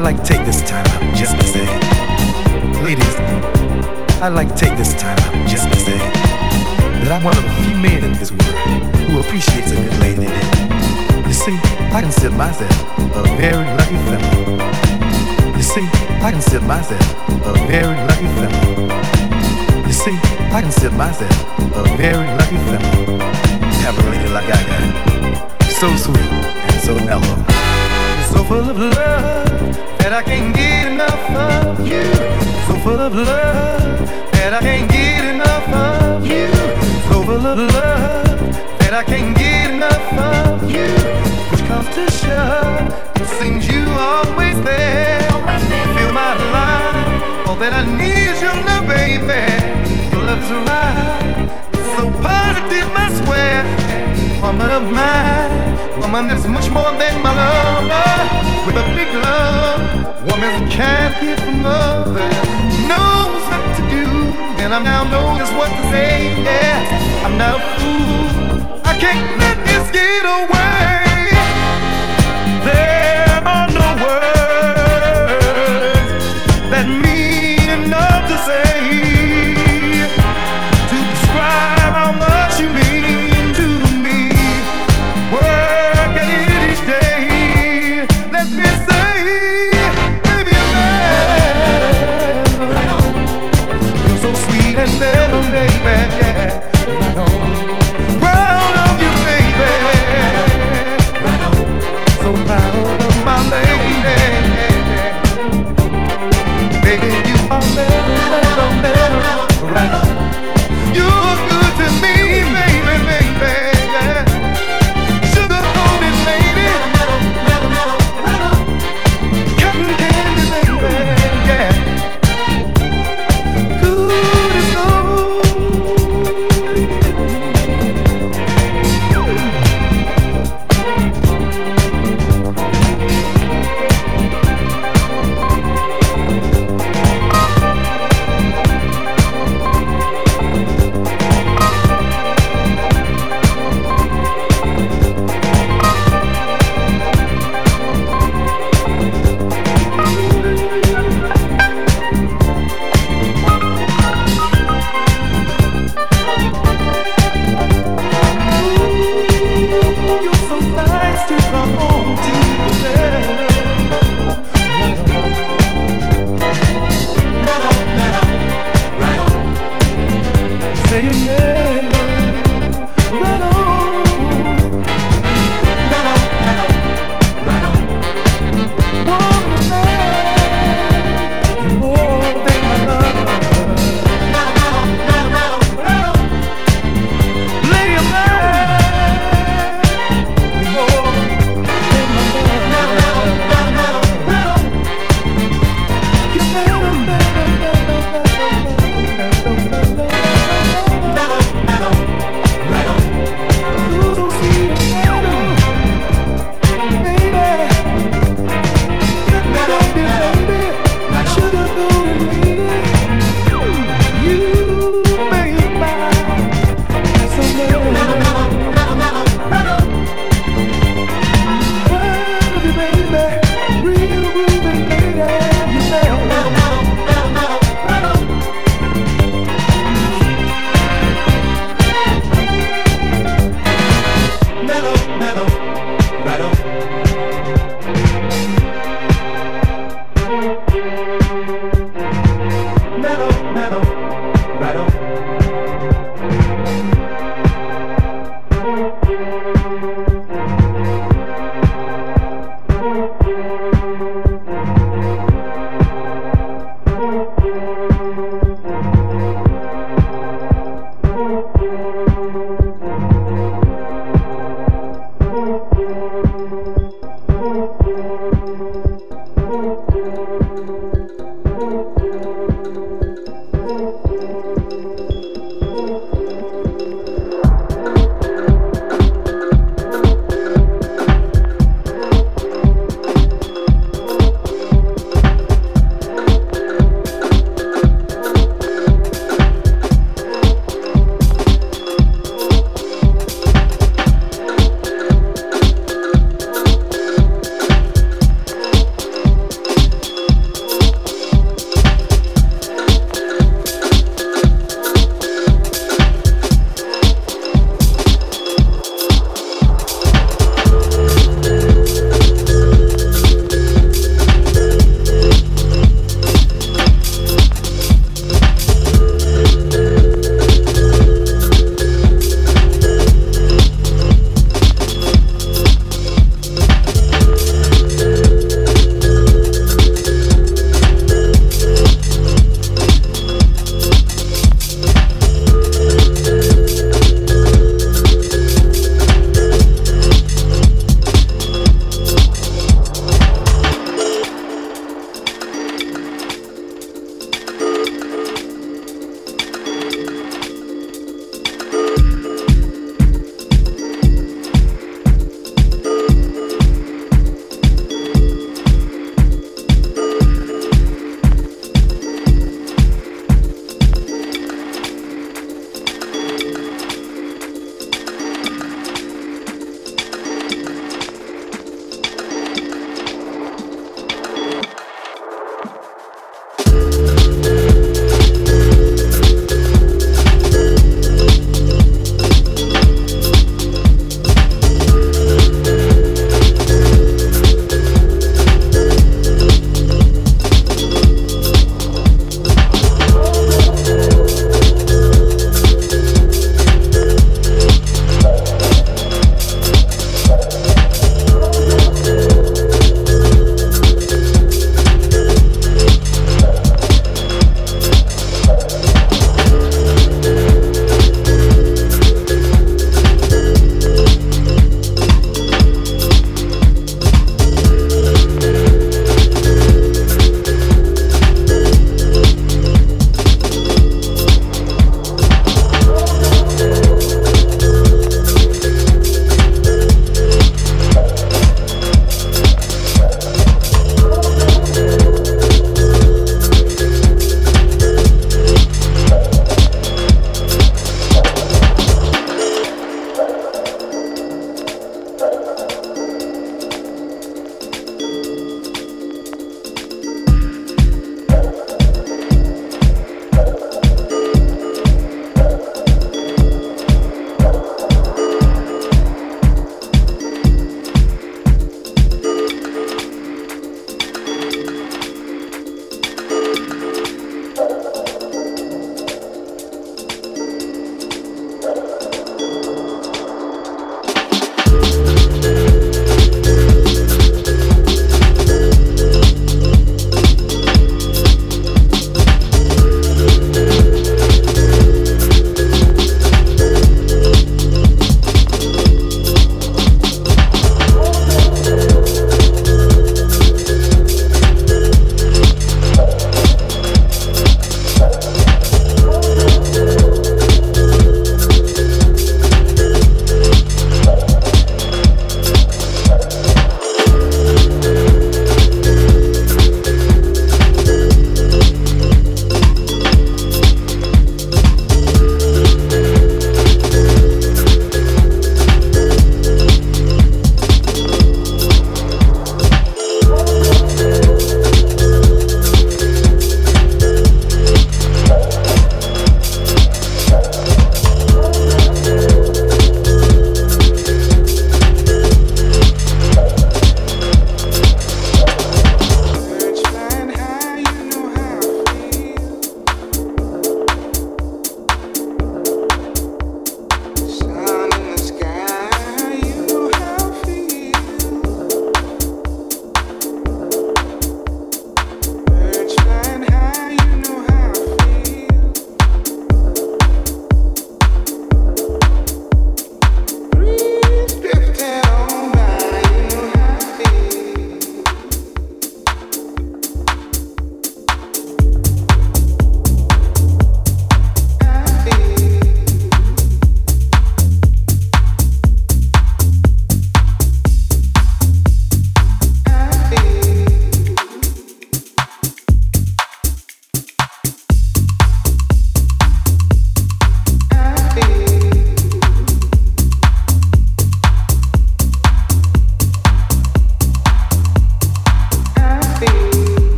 I'd like to take this time out just to say, ladies, I'd like to take this time out just to say that I'm one of the few men in this world who appreciates a good lady. You see, I consider myself a very lucky fellow. You see, I consider myself a very lucky fellow. You see, I consider myself a very lucky fellow. Have a lady like I got. So sweet and so mellow. So full of love that I can't get enough of you. So full of love that I can't get enough of you. So full of love that I can't get enough of you. Which comes to show, it seems you always there. Fill my life, all that I need is your love, baby. Your love's right, so positive, I swear. Woman of mine, woman that's much more than my lover. With a big love, woman can't get from others. Knows what to do, and I now know just what to say. Yeah, I'm not a fool. I can't let this get away.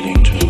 leading to